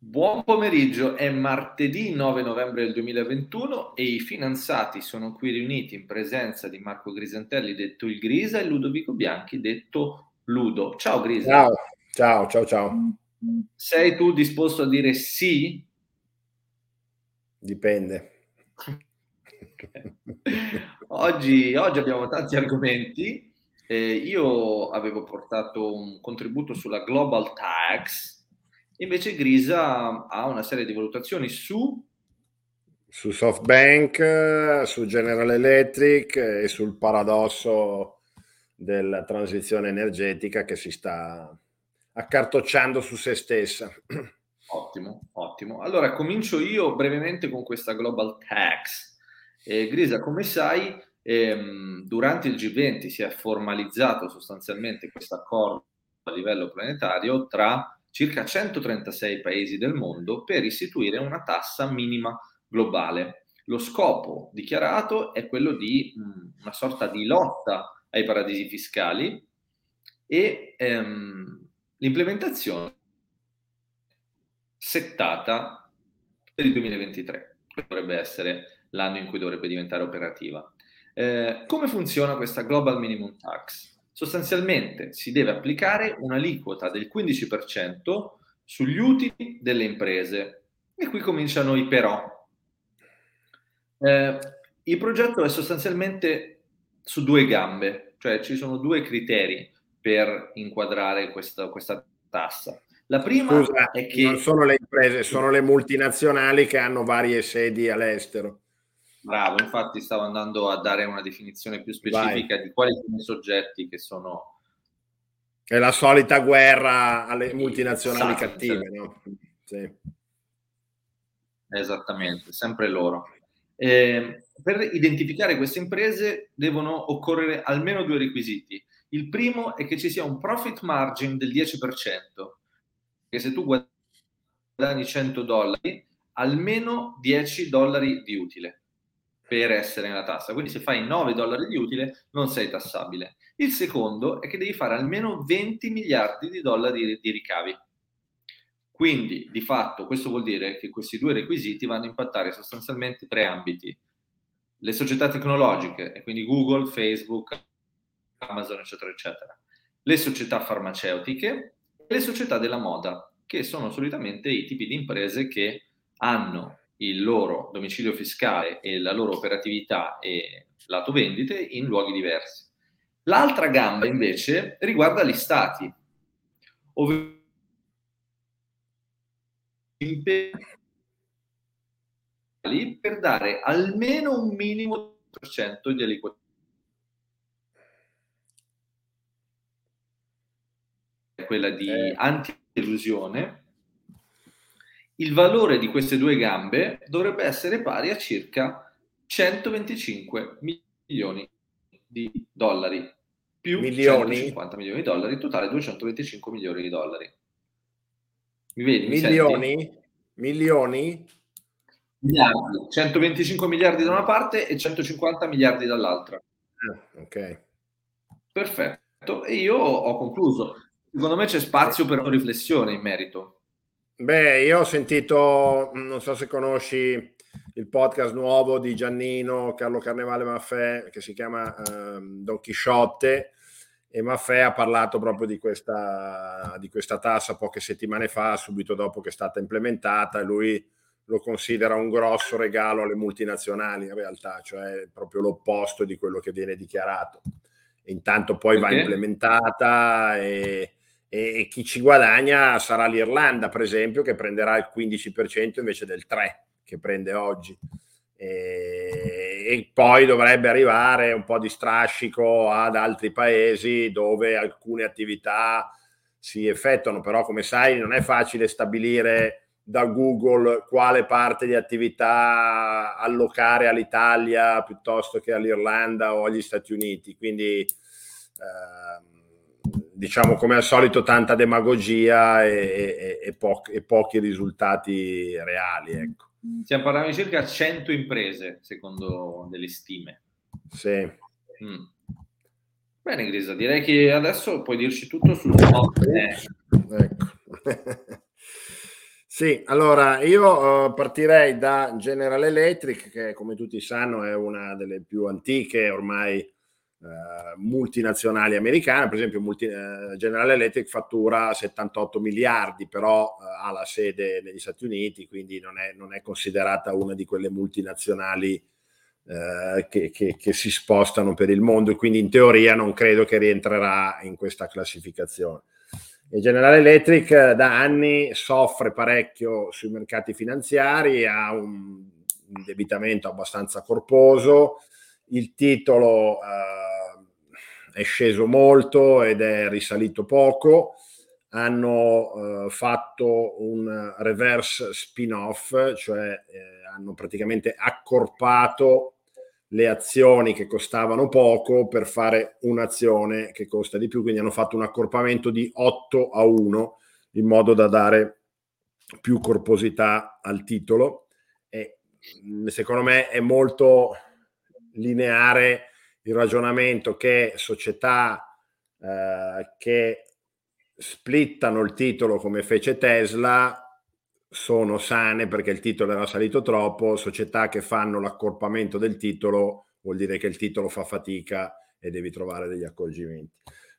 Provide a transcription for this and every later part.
Buon pomeriggio, è martedì 9 novembre del 2021 e i finanziati sono qui riuniti in presenza di Marco Grisantelli, detto il Grisa, e Ludovico Bianchi, detto Ludo. Ciao Grisa. Ciao, ciao, ciao, ciao. Sei tu disposto a dire sì? Dipende. oggi, oggi, abbiamo tanti argomenti. Eh, io avevo portato un contributo sulla Global Tax, Invece Grisa ha una serie di valutazioni su... Su SoftBank, su General Electric e sul paradosso della transizione energetica che si sta accartocciando su se stessa. Ottimo, ottimo. Allora comincio io brevemente con questa Global Tax. Eh, Grisa, come sai, ehm, durante il G20 si è formalizzato sostanzialmente questo accordo a livello planetario tra circa 136 paesi del mondo per istituire una tassa minima globale. Lo scopo dichiarato è quello di mh, una sorta di lotta ai paradisi fiscali e ehm, l'implementazione settata per il 2023, dovrebbe essere l'anno in cui dovrebbe diventare operativa. Eh, come funziona questa Global Minimum Tax? Sostanzialmente si deve applicare un'aliquota del 15% sugli utili delle imprese. E qui cominciano i però. Eh, il progetto è sostanzialmente su due gambe, cioè ci sono due criteri per inquadrare questa, questa tassa. La prima Scusa, è che... Non sono le imprese, sono le multinazionali che hanno varie sedi all'estero. Bravo, infatti stavo andando a dare una definizione più specifica Vai. di quali sono i soggetti che sono... È la solita guerra alle multinazionali esatto, cattive, no? Sì. Esattamente, sempre loro. Eh, per identificare queste imprese devono occorrere almeno due requisiti. Il primo è che ci sia un profit margin del 10%, che se tu guadagni 100 dollari, almeno 10 dollari di utile per essere nella tassa. Quindi se fai 9 dollari di utile non sei tassabile. Il secondo è che devi fare almeno 20 miliardi di dollari di ricavi. Quindi di fatto questo vuol dire che questi due requisiti vanno a impattare sostanzialmente tre ambiti. Le società tecnologiche, e quindi Google, Facebook, Amazon, eccetera, eccetera. Le società farmaceutiche e le società della moda, che sono solitamente i tipi di imprese che hanno il loro domicilio fiscale e la loro operatività e lato vendite in luoghi diversi. L'altra gamba invece riguarda gli stati, ovvero per dare almeno un minimo di di aliquota. quella di eh. anti-elusione il valore di queste due gambe dovrebbe essere pari a circa 125 milioni di dollari più milioni? 150 milioni di dollari, totale 225 milioni di dollari. Mi vedi? Milioni? Mi milioni? Miliardi. 125 miliardi da una parte e 150 miliardi dall'altra. Ah, ok. Perfetto. E io ho concluso. Secondo me c'è spazio per una riflessione in merito. Beh, io ho sentito, non so se conosci il podcast nuovo di Giannino, Carlo Carnevale Maffè, che si chiama eh, Don Chisciotte, e Maffè ha parlato proprio di questa, di questa tassa poche settimane fa, subito dopo che è stata implementata, e lui lo considera un grosso regalo alle multinazionali in realtà, cioè proprio l'opposto di quello che viene dichiarato. Intanto poi okay. va implementata e e chi ci guadagna sarà l'Irlanda, per esempio, che prenderà il 15% invece del 3% che prende oggi. E, e, poi dovrebbe arrivare un po' di strascico ad altri paesi dove alcune attività si effettuano, però come sai non è facile stabilire da Google quale parte di attività allocare all'Italia piuttosto che all'Irlanda o agli Stati Uniti. Quindi eh, diciamo come al solito tanta demagogia e, e, e, po- e pochi risultati reali. Ecco. Stiamo parlando di circa 100 imprese, secondo delle stime. Sì. Mm. Bene, Grisa, direi che adesso puoi dirci tutto sul top. Ecco. Sì, allora io uh, partirei da General Electric, che come tutti sanno è una delle più antiche ormai uh, multinazionali americane. Per esempio, multi, uh, General Electric fattura 78 miliardi, però ha la sede negli Stati Uniti, quindi non è, non è considerata una di quelle multinazionali che, che, che si spostano per il mondo quindi in teoria non credo che rientrerà in questa classificazione. E General Electric eh, da anni soffre parecchio sui mercati finanziari, ha un indebitamento abbastanza corposo, il titolo eh, è sceso molto ed è risalito poco, hanno eh, fatto un reverse spin-off, cioè eh, hanno praticamente accorpato le azioni che costavano poco per fare un'azione che costa di più, quindi hanno fatto un accorpamento di 8 a 1 in modo da dare più corposità al titolo. E secondo me è molto lineare il ragionamento che società eh, che splittano il titolo come fece Tesla sono sane perché il titolo era salito troppo, società che fanno l'accorpamento del titolo vuol dire che il titolo fa fatica e devi trovare degli accorgimenti.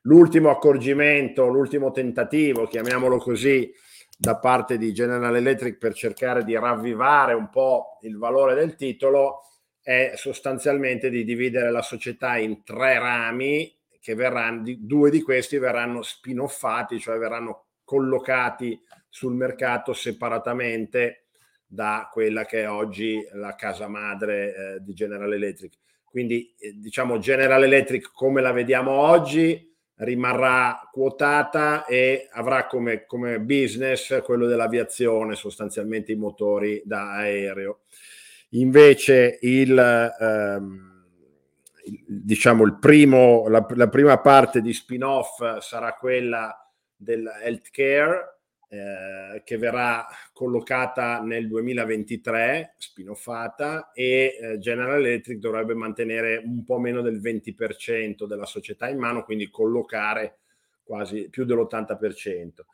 L'ultimo accorgimento, l'ultimo tentativo, chiamiamolo così, da parte di General Electric per cercare di ravvivare un po' il valore del titolo è sostanzialmente di dividere la società in tre rami che verranno, due di questi verranno spin-offati, cioè verranno collocati sul mercato separatamente da quella che è oggi la casa madre eh, di General Electric. Quindi eh, diciamo General Electric come la vediamo oggi rimarrà quotata e avrà come, come business quello dell'aviazione, sostanzialmente i motori da aereo. Invece il, ehm, diciamo il primo, la, la prima parte di spin-off sarà quella del healthcare eh, che verrà collocata nel 2023, spinoffata, e eh, General Electric dovrebbe mantenere un po' meno del 20% della società in mano, quindi collocare quasi più dell'80%.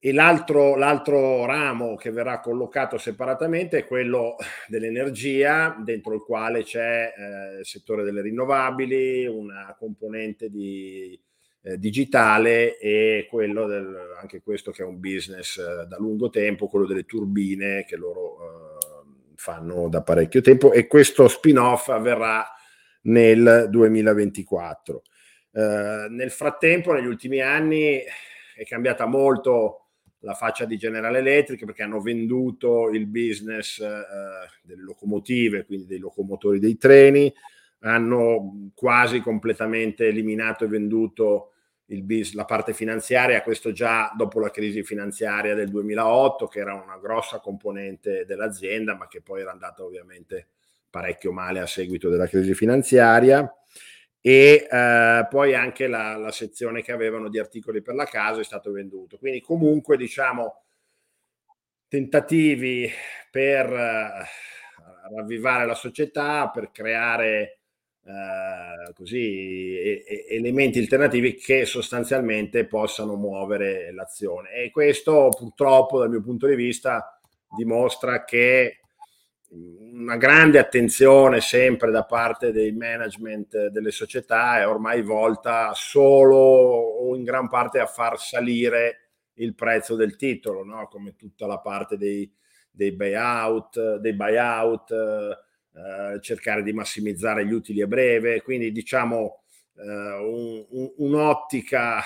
E l'altro, l'altro ramo che verrà collocato separatamente è quello dell'energia, dentro il quale c'è eh, il settore delle rinnovabili, una componente di eh, digitale e quello del, anche questo che è un business eh, da lungo tempo, quello delle turbine che loro eh, fanno da parecchio tempo e questo spin-off avverrà nel 2024. Eh, nel frattempo, negli ultimi anni, è cambiata molto la faccia di General Electric perché hanno venduto il business eh, delle locomotive, quindi dei locomotori dei treni, hanno quasi completamente eliminato e venduto bis, la parte finanziaria, questo già dopo la crisi finanziaria del 2008, che era una grossa componente dell'azienda, ma che poi era andata ovviamente parecchio male a seguito della crisi finanziaria. E eh, poi anche la, la, sezione che avevano di articoli per la casa è stato venduto. Quindi comunque diciamo tentativi per eh, ravvivare la società, per creare eh, così, e, elementi alternativi che sostanzialmente possano muovere l'azione. E questo purtroppo dal mio punto di vista dimostra che una grande attenzione sempre da parte dei management delle società è ormai volta solo o in gran parte a far salire il prezzo del titolo, no? come tutta la parte dei, dei buyout, dei buyout eh, cercare di massimizzare gli utili a breve, quindi diciamo eh, un, un, un'ottica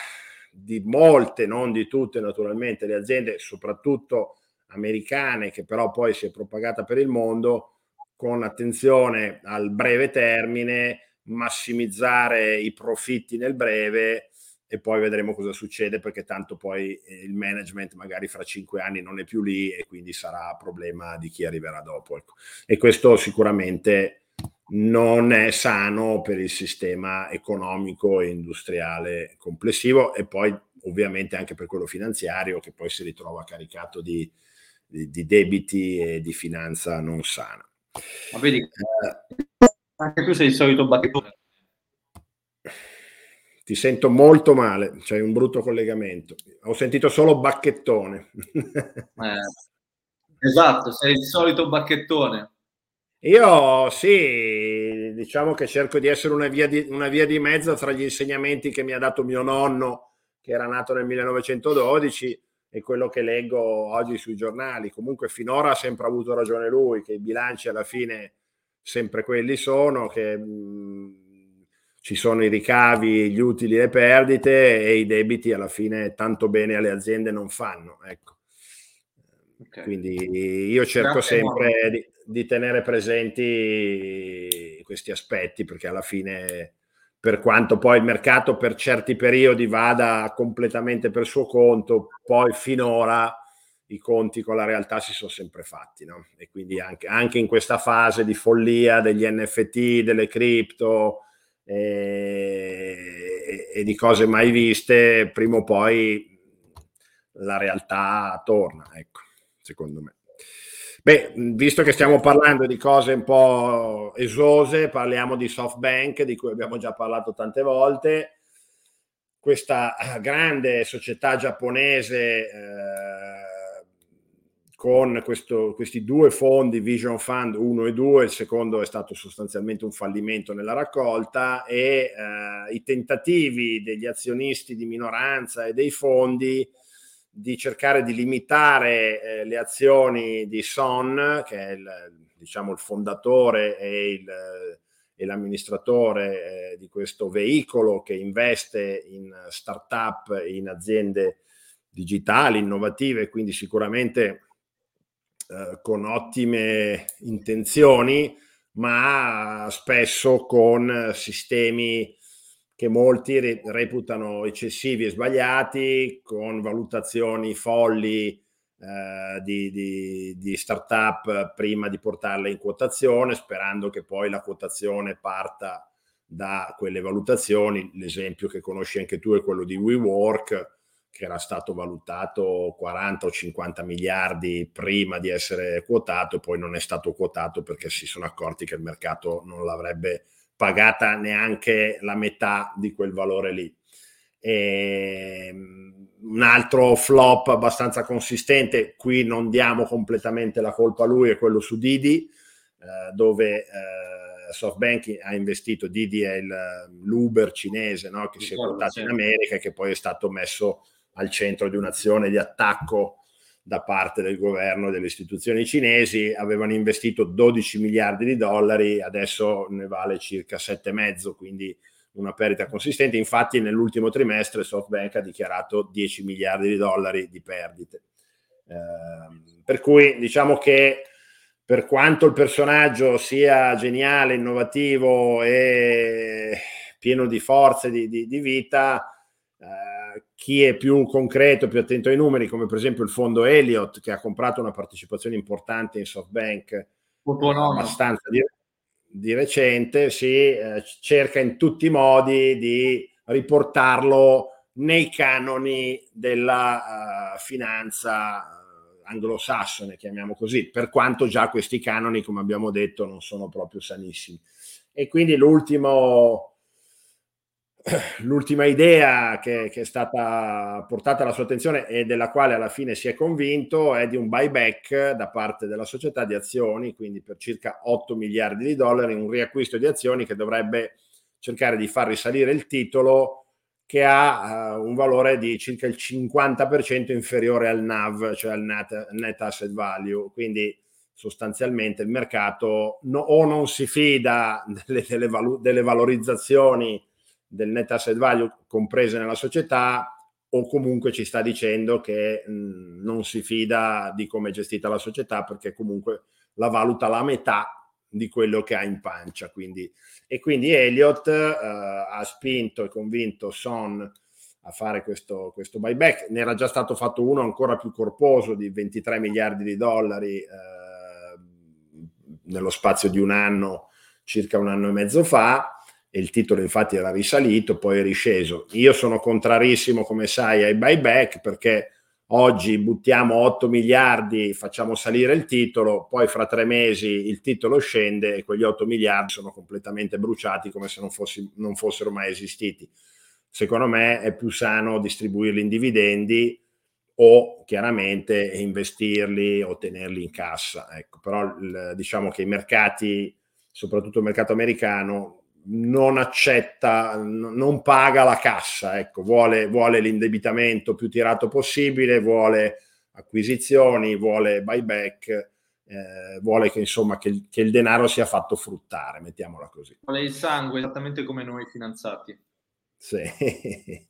di molte, non di tutte naturalmente, le aziende, soprattutto americane, che però poi si è propagata per il mondo, con attenzione al breve termine, massimizzare i profitti nel breve e poi vedremo cosa succede perché tanto poi eh, il management magari fra cinque anni non è più lì e quindi sarà problema di chi arriverà dopo. Ecco. E questo sicuramente non è sano per il sistema economico e industriale complessivo e poi ovviamente anche per quello finanziario che poi si ritrova caricato di, di, di debiti e di finanza non sana. Ma vedi, eh, anche tu sei il solito battitore ti sento molto male, c'hai un brutto collegamento. Ho sentito solo bacchettone. eh, Esatto, sei il solito bacchettone. Io sì, diciamo che cerco di essere una via di, una via di mezzo tra gli insegnamenti che mi ha dato mio nonno, che era nato nel 1912, e quello che leggo oggi sui giornali. Comunque finora ha sempre avuto ragione lui, che i bilanci alla fine sempre quelli sono, che mh, ci sono i ricavi, gli utili le perdite e i debiti alla fine tanto bene alle aziende non fanno. Ecco. Okay. Quindi io cerco Grazie sempre di, di, tenere presenti questi aspetti perché alla fine, per quanto poi il mercato per certi periodi vada completamente per suo conto, poi finora i conti con la realtà si sono sempre fatti. No? E quindi anche, anche in questa fase di follia degli NFT, delle cripto, e, e, di cose mai viste, prima o poi la realtà torna, ecco, secondo me. Beh, visto che stiamo parlando di cose un po' esose, parliamo di SoftBank, di cui abbiamo già parlato tante volte. Questa grande società giapponese eh, con questo, questi due fondi, Vision Fund 1 e 2, il secondo è stato sostanzialmente un fallimento nella raccolta e eh, i tentativi degli azionisti di minoranza e dei fondi di cercare di limitare eh, le azioni di Son, che è il, diciamo, il fondatore e, il, e l'amministratore eh, di questo veicolo che investe in start-up, in aziende digitali, innovative, quindi sicuramente eh, con ottime intenzioni, ma spesso con sistemi che molti re- reputano eccessivi e sbagliati, con valutazioni folli eh, di, di, di start-up prima di portarle in quotazione, sperando che poi la quotazione parta da quelle valutazioni. L'esempio che conosci anche tu è quello di WeWork, che era stato valutato 40 o 50 miliardi prima di essere quotato e poi non è stato quotato perché si sono accorti che il mercato non l'avrebbe pagata neanche la metà di quel valore lì. E ehm, un altro flop abbastanza consistente, qui non diamo completamente la colpa a lui, è quello su Didi, eh, dove eh, SoftBank ha investito, Didi è il, l'Uber cinese no? che si è quotato in America e che poi è stato messo al centro di un'azione di attacco da parte del governo e delle istituzioni cinesi, avevano investito 12 miliardi di dollari, adesso ne vale circa 7,5, quindi una perdita consistente. Infatti nell'ultimo trimestre SoftBank ha dichiarato 10 miliardi di dollari di perdite. Eh, per cui diciamo che per quanto il personaggio sia geniale, innovativo e pieno di forze, di, di, di vita, chi è più concreto, più attento ai numeri, come per esempio il fondo Elliott che ha comprato una partecipazione importante in SoftBank abbastanza di, di, recente, si eh, cerca in tutti i modi di riportarlo nei canoni della uh, finanza uh, anglosassone, chiamiamo così, per quanto già questi canoni, come abbiamo detto, non sono proprio sanissimi. E quindi l'ultimo l'ultima idea che, che, è stata portata alla sua attenzione e della quale alla fine si è convinto è di un buyback da parte della società di azioni, quindi per circa 8 miliardi di dollari, un riacquisto di azioni che dovrebbe cercare di far risalire il titolo che ha uh, un valore di circa il 50% inferiore al NAV, cioè al net, net asset value. Quindi sostanzialmente il mercato no, o non si fida delle, delle, valu- delle valorizzazioni del net asset value comprese nella società o comunque ci sta dicendo che non si fida di come è gestita la società perché comunque la valuta la metà di quello che ha in pancia. Quindi, e quindi Elliott eh, ha spinto e convinto Son a fare questo, questo, buyback. Ne era già stato fatto uno ancora più corposo di 23 miliardi di dollari eh, nello spazio di un anno, circa un anno e mezzo fa il titolo infatti era risalito, poi è risceso. Io sono contrarissimo, come sai, ai buyback perché oggi buttiamo 8 miliardi, facciamo salire il titolo, poi fra tre mesi il titolo scende e quegli 8 miliardi sono completamente bruciati come se non, fossi, non fossero mai esistiti. Secondo me è più sano distribuirli in dividendi o chiaramente investirli o tenerli in cassa. Ecco, però diciamo che i mercati, soprattutto il mercato americano, non accetta, non paga la cassa, ecco, vuole, vuole l'indebitamento più tirato possibile, vuole acquisizioni, vuole buyback, eh, vuole che, insomma, che il, che, il, denaro sia fatto fruttare, mettiamola così. Vuole il sangue, esattamente come noi finanziati. Sì.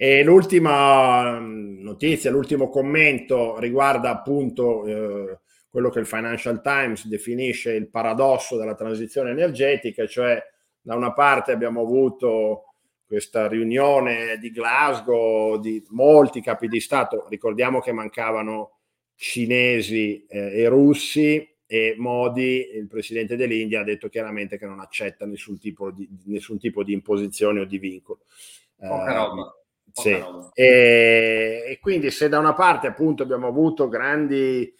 E l'ultima mm, notizia, l'ultimo commento riguarda appunto eh, quello che il Financial Times definisce il paradosso della transizione energetica, cioè da una parte abbiamo avuto questa riunione di Glasgow di molti capi di Stato, ricordiamo che mancavano cinesi eh, e russi e Modi, il presidente dell'India, ha detto chiaramente che non accetta nessun tipo di, nessun tipo di imposizione o di vincolo. Poca roba. Sì. E, e, quindi se da una parte appunto abbiamo avuto grandi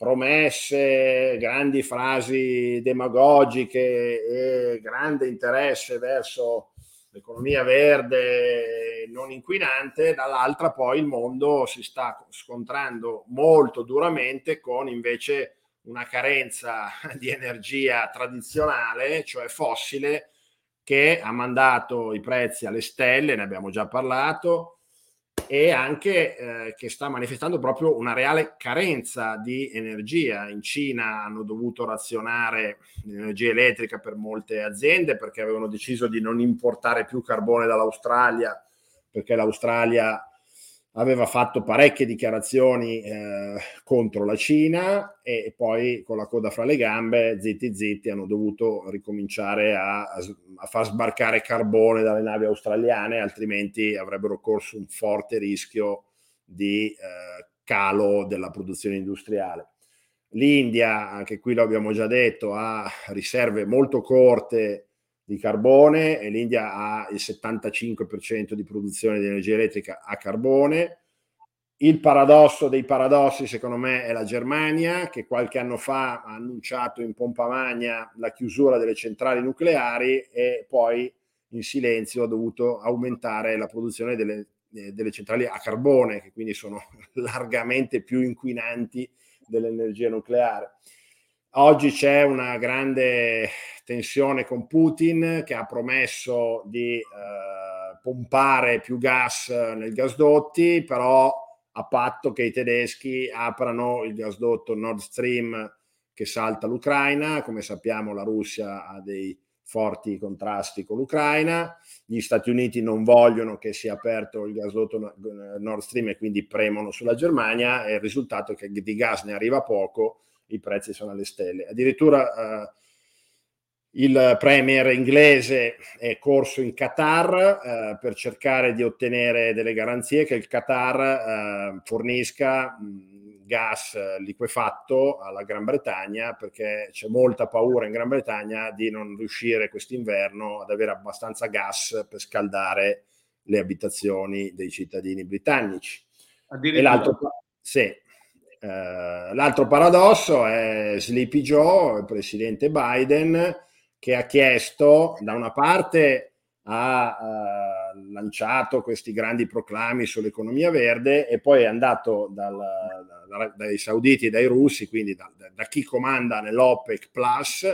promesse, grandi frasi demagogiche e grande interesse verso l'economia verde non inquinante, dall'altra poi il mondo si sta scontrando molto duramente con invece una carenza di energia tradizionale, cioè fossile, che ha mandato i prezzi alle stelle, ne abbiamo già parlato, e anche eh, che sta manifestando proprio una reale carenza di energia. In Cina hanno dovuto razionare l'energia elettrica per molte aziende perché avevano deciso di non importare più carbone dall'Australia perché l'Australia aveva fatto parecchie dichiarazioni eh, contro la Cina e poi con la coda fra le gambe, zitti zitti, hanno dovuto ricominciare a, a far sbarcare carbone dalle navi australiane, altrimenti avrebbero corso un forte rischio di eh, calo della produzione industriale. L'India, anche qui lo abbiamo già detto, ha riserve molto corte di carbone e l'India ha il 75% di produzione di energia elettrica a carbone. Il paradosso dei paradossi, secondo me, è la Germania, che qualche anno fa ha annunciato in pompa magna la chiusura delle centrali nucleari e poi in silenzio ha dovuto aumentare la produzione delle, delle centrali a carbone, che quindi sono largamente più inquinanti dell'energia nucleare. Oggi c'è una grande tensione con Putin che ha promesso di eh, pompare più gas nei gasdotti, però a patto che i tedeschi aprano il gasdotto Nord Stream che salta l'Ucraina. Come sappiamo la Russia ha dei forti contrasti con l'Ucraina, gli Stati Uniti non vogliono che sia aperto il gasdotto Nord Stream e quindi premono sulla Germania. E il risultato è che di gas ne arriva poco i prezzi sono alle stelle. Addirittura eh, il premier inglese è corso in Qatar eh, per cercare di ottenere delle garanzie che il Qatar eh, fornisca gas liquefatto alla Gran Bretagna perché c'è molta paura in Gran Bretagna di non riuscire quest'inverno ad avere abbastanza gas per scaldare le abitazioni dei cittadini britannici. E l'altro, sì, eh, l'altro paradosso è Sleepy Joe, il presidente Biden, che ha chiesto, da una parte ha uh, lanciato questi grandi proclami sull'economia verde e poi è andato dal, da, dai sauditi e dai russi, quindi da, da chi comanda nell'OPEC Plus,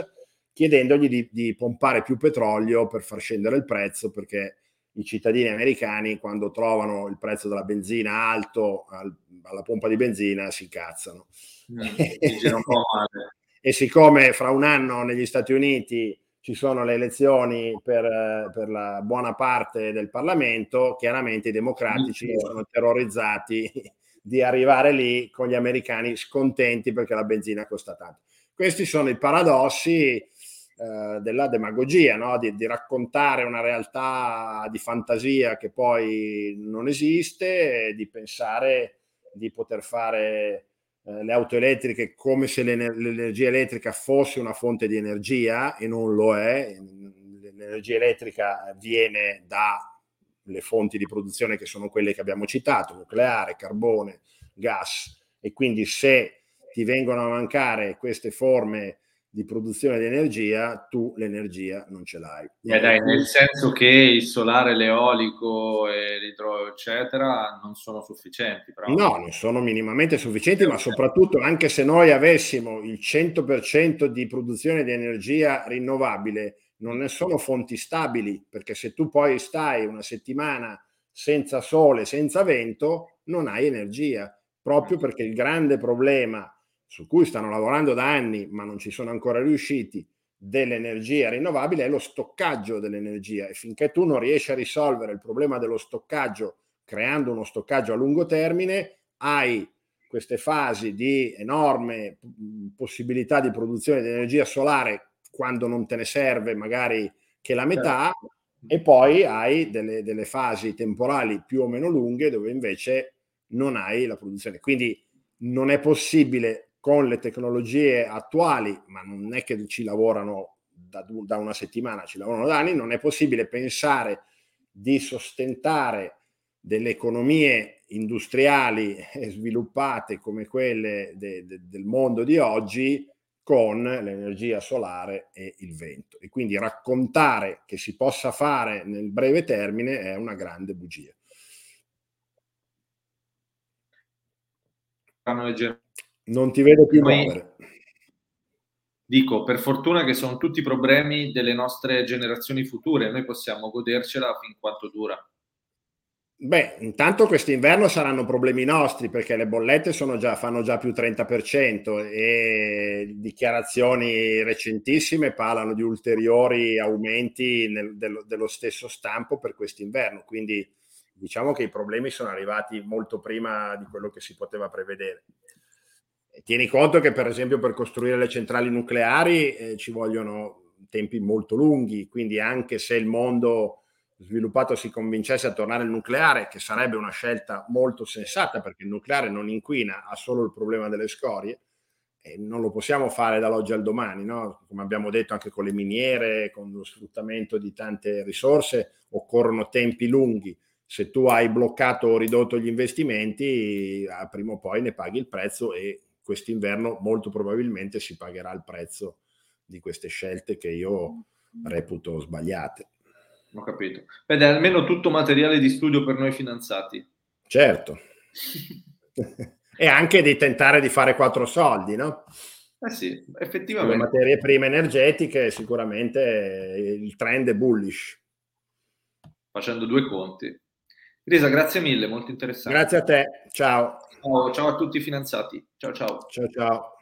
chiedendogli di, di pompare più petrolio per far scendere il prezzo perché i cittadini americani quando trovano il prezzo della benzina alto al, alla pompa di benzina si incazzano. Mm, e siccome fra un anno negli Stati Uniti ci sono le elezioni per, per la buona parte del Parlamento, chiaramente i democratici sono terrorizzati di arrivare lì con gli americani scontenti perché la benzina costa tanto. Questi sono i paradossi eh, della demagogia, no? di, di, raccontare una realtà di fantasia che poi non esiste, di pensare di poter fare eh, le auto elettriche come se l'ener- l'energia elettrica fosse una fonte di energia e non lo è. L'energia elettrica viene dalle fonti di produzione che sono quelle che abbiamo citato, nucleare, carbone, gas, e quindi se ti vengono a mancare queste forme di produzione di energia, tu l'energia non ce l'hai. Eh dai, nel senso che il solare, l'eolico e l'idro, eccetera, non sono sufficienti. Però. No, non sono minimamente sufficienti, ma soprattutto anche se noi avessimo il 100% di produzione di energia rinnovabile, non ne sono fonti stabili, perché se tu poi stai una settimana senza sole, senza vento, non hai energia, proprio perché il grande problema su cui stanno lavorando da anni, ma non ci sono ancora riusciti, dell'energia rinnovabile è lo stoccaggio dell'energia e finché tu non riesci a risolvere il problema dello stoccaggio creando uno stoccaggio a lungo termine, hai queste fasi di enorme possibilità di produzione di energia solare quando non te ne serve magari che la metà certo. e poi hai delle, delle fasi temporali più o meno lunghe dove invece non hai la produzione. Quindi non è possibile con le tecnologie attuali, ma non è che ci lavorano da, da una settimana, ci lavorano da anni, non è possibile pensare di sostentare delle economie industriali sviluppate come quelle de, de, del mondo di oggi con l'energia solare e il vento. E quindi raccontare che si possa fare nel breve termine è una grande bugia. Non ti vedo più muovere. Dico, per fortuna che sono tutti problemi delle nostre generazioni future, noi possiamo godercela fin quanto dura. Beh, intanto quest'inverno saranno problemi nostri perché le bollette già, fanno già più 30% e dichiarazioni recentissime parlano di ulteriori aumenti nel, dello, dello stesso stampo per quest'inverno. Quindi diciamo che i problemi sono arrivati molto prima di quello che si poteva prevedere. Tieni conto che, per esempio, per costruire le centrali nucleari eh, ci vogliono tempi molto lunghi, quindi anche se il mondo sviluppato si convincesse a tornare al nucleare, che sarebbe una scelta molto sensata perché il nucleare non inquina, ha solo il problema delle scorie, e non lo possiamo fare dall'oggi al domani, no? come abbiamo detto anche con le miniere, con lo sfruttamento di tante risorse, occorrono tempi lunghi. Se tu hai bloccato o ridotto gli investimenti, prima o poi ne paghi il prezzo e quest'inverno molto probabilmente si pagherà il prezzo di queste scelte che io reputo sbagliate. Ho capito. Ed è almeno tutto materiale di studio per noi finanziati. Certo. e anche di tentare di fare quattro soldi, no? Eh sì, effettivamente. Le materie prime energetiche sicuramente il trend è bullish. Facendo due conti. Risa, grazie mille, molto interessante. Grazie a te, ciao. Ciao, ciao a tutti i finanziati. Ciao ciao. Ciao ciao.